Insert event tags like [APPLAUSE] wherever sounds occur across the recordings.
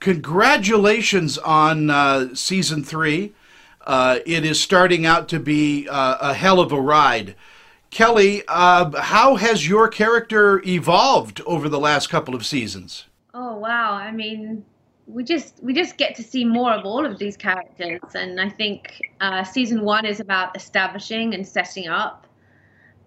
congratulations on uh, season three. Uh, it is starting out to be uh, a hell of a ride. Kelly, uh, how has your character evolved over the last couple of seasons? Oh wow! I mean, we just we just get to see more of all of these characters, and I think uh, season one is about establishing and setting up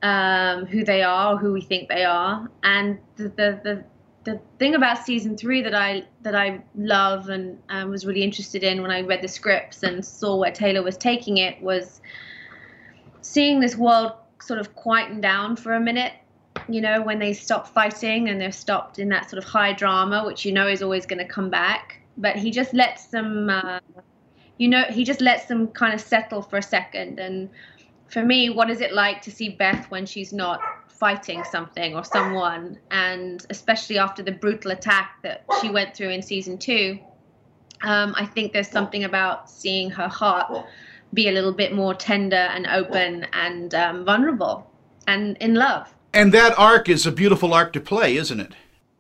um, who they are, who we think they are, and the the the thing about season three that I that I love and um, was really interested in when I read the scripts and saw where Taylor was taking it was seeing this world sort of quieten down for a minute. You know, when they stop fighting and they're stopped in that sort of high drama, which you know is always going to come back. But he just lets them, uh, you know, he just lets them kind of settle for a second. And for me, what is it like to see Beth when she's not fighting something or someone? And especially after the brutal attack that she went through in season two, um, I think there's something about seeing her heart be a little bit more tender and open and um, vulnerable and in love. And that arc is a beautiful arc to play, isn't it?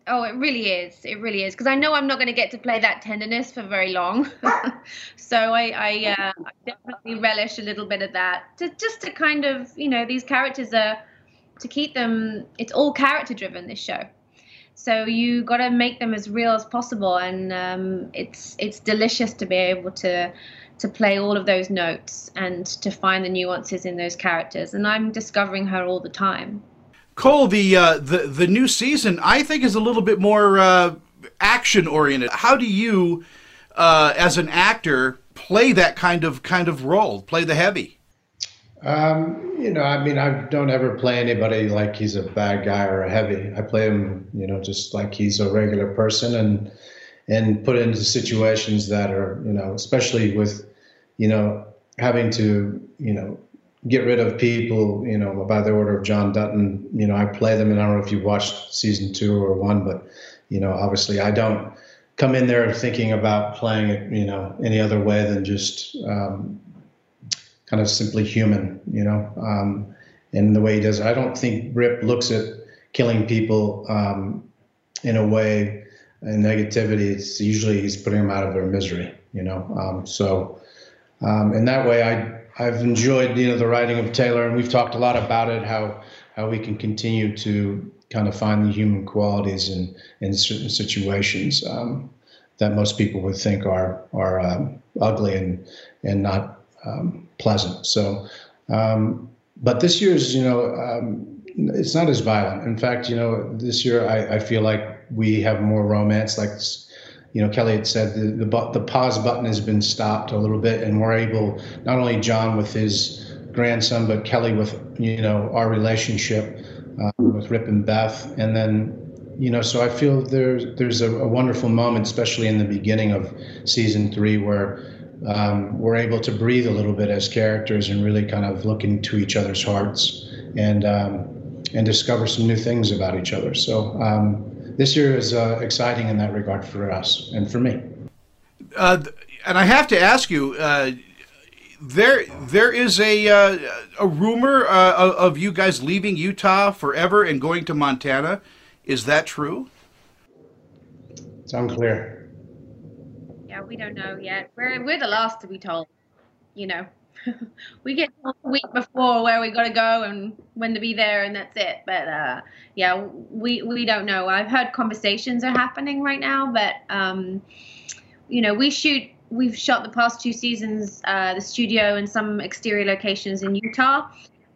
Oh, it really is. It really is because I know I'm not going to get to play that tenderness for very long. [LAUGHS] so I, I, uh, I, definitely relish a little bit of that. To just to kind of, you know, these characters are to keep them. It's all character driven. This show, so you got to make them as real as possible, and um, it's it's delicious to be able to to play all of those notes and to find the nuances in those characters. And I'm discovering her all the time. Cole, the uh, the the new season I think is a little bit more uh, action oriented. How do you, uh, as an actor, play that kind of kind of role? Play the heavy. Um, you know, I mean, I don't ever play anybody like he's a bad guy or a heavy. I play him, you know, just like he's a regular person, and and put into situations that are, you know, especially with, you know, having to, you know, get rid of people, you know, by the order of John Dutton. You know, I play them, and I don't know if you watched season two or one, but you know, obviously, I don't come in there thinking about playing it, you know, any other way than just um, kind of simply human, you know. Um, and the way he does I don't think Rip looks at killing people um, in a way and negativity. It's usually he's putting them out of their misery, you know. Um, so um, in that way, I I've enjoyed you know the writing of Taylor, and we've talked a lot about it. How how we can continue to kind of find the human qualities in in certain situations um, that most people would think are are um, ugly and and not um, pleasant. So, um, but this year's you know um, it's not as violent. In fact, you know this year I, I feel like we have more romance. Like you know, Kelly had said the, the, the pause button has been stopped a little bit, and we're able not only John with his grandson, but Kelly with you know our relationship uh, with Rip and Beth, and then you know, so I feel there's there's a, a wonderful moment, especially in the beginning of season three, where um, we're able to breathe a little bit as characters and really kind of look into each other's hearts and um, and discover some new things about each other. So. Um, this year is uh, exciting in that regard for us and for me. Uh, and I have to ask you, uh, there there is a uh, a rumor uh, of you guys leaving Utah forever and going to Montana. Is that true? It's unclear. We don't know yet. We're we're the last to be told. You know. [LAUGHS] we get a week before where we got to go and when to be there, and that's it. But uh, yeah, we we don't know. I've heard conversations are happening right now, but um, you know, we shoot. We've shot the past two seasons, uh, the studio and some exterior locations in Utah,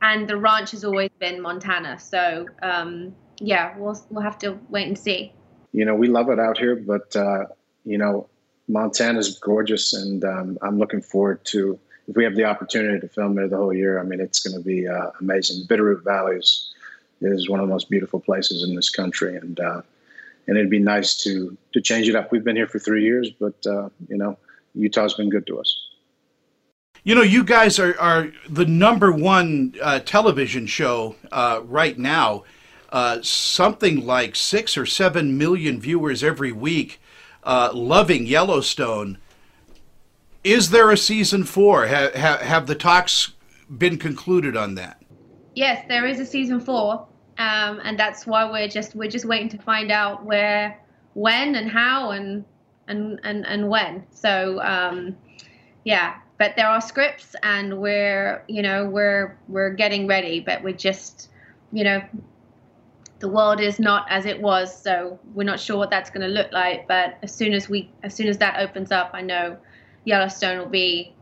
and the ranch has always been Montana. So um, yeah, we'll we'll have to wait and see. You know, we love it out here, but uh, you know, Montana's gorgeous, and um, I'm looking forward to if we have the opportunity to film there the whole year, I mean, it's going to be uh, amazing. Bitterroot Valley is, is one of the most beautiful places in this country, and uh, and it'd be nice to to change it up. We've been here for three years, but uh, you know, Utah's been good to us. You know, you guys are, are the number one uh, television show uh, right now. Uh, something like six or seven million viewers every week, loving Yellowstone. Is there a season four? Have, have, have the talks been concluded on that? Yes, there is a season four, um, and that's why we're just we're just waiting to find out where, when, and how, and and and and when. So um, yeah, but there are scripts, and we're you know we're we're getting ready, but we're just you know the world is not as it was, so we're not sure what that's going to look like. But as soon as we as soon as that opens up, I know Yellowstone will be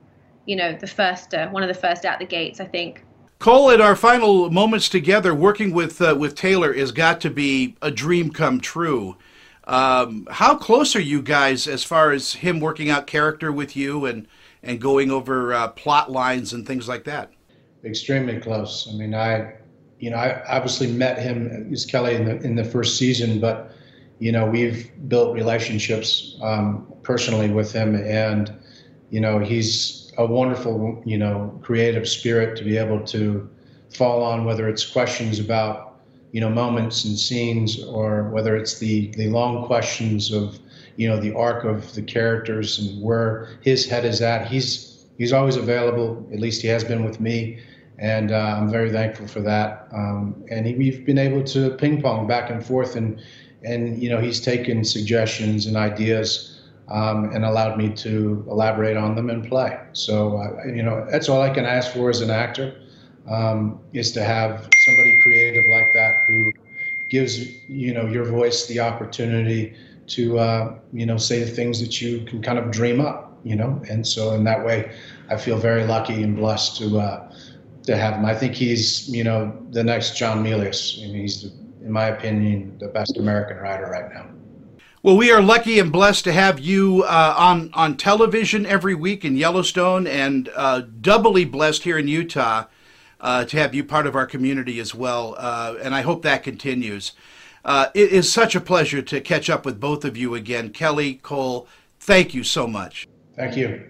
you know the first uh, one of the first out the gates. I think. Cole, in our final moments together, working with uh, with Taylor has got to be a dream come true. Um, how close are you guys as far as him working out character with you and and going over uh, plot lines and things like that? Extremely close. I mean, I, you know, I obviously met him as Kelly in the in the first season, but you know, we've built relationships um, personally with him, and you know, he's a wonderful, you know, creative spirit to be able to fall on, whether it's questions about you know moments and scenes or whether it's the the long questions of you know the arc of the characters and where his head is at. He's he's always available at least he has been with me and uh, i'm very thankful for that. Um, and he, we've been able to ping pong back and forth and and you know he's taken suggestions and ideas um, and allowed me to elaborate on them and play. So uh, you know that's all i can ask for as an actor um, is to have somebody creative like that who gives you know your voice the opportunity to uh, you know say the things that you can kind of dream up you know? And so in that way I feel very lucky and blessed to uh, to have him I think he's you know the next John Milius I mean, he's in my opinion the best American writer right now well, we are lucky and blessed to have you uh, on on television every week in Yellowstone, and uh, doubly blessed here in Utah uh, to have you part of our community as well. Uh, and I hope that continues. Uh, it is such a pleasure to catch up with both of you again. Kelly, Cole, thank you so much. Thank you.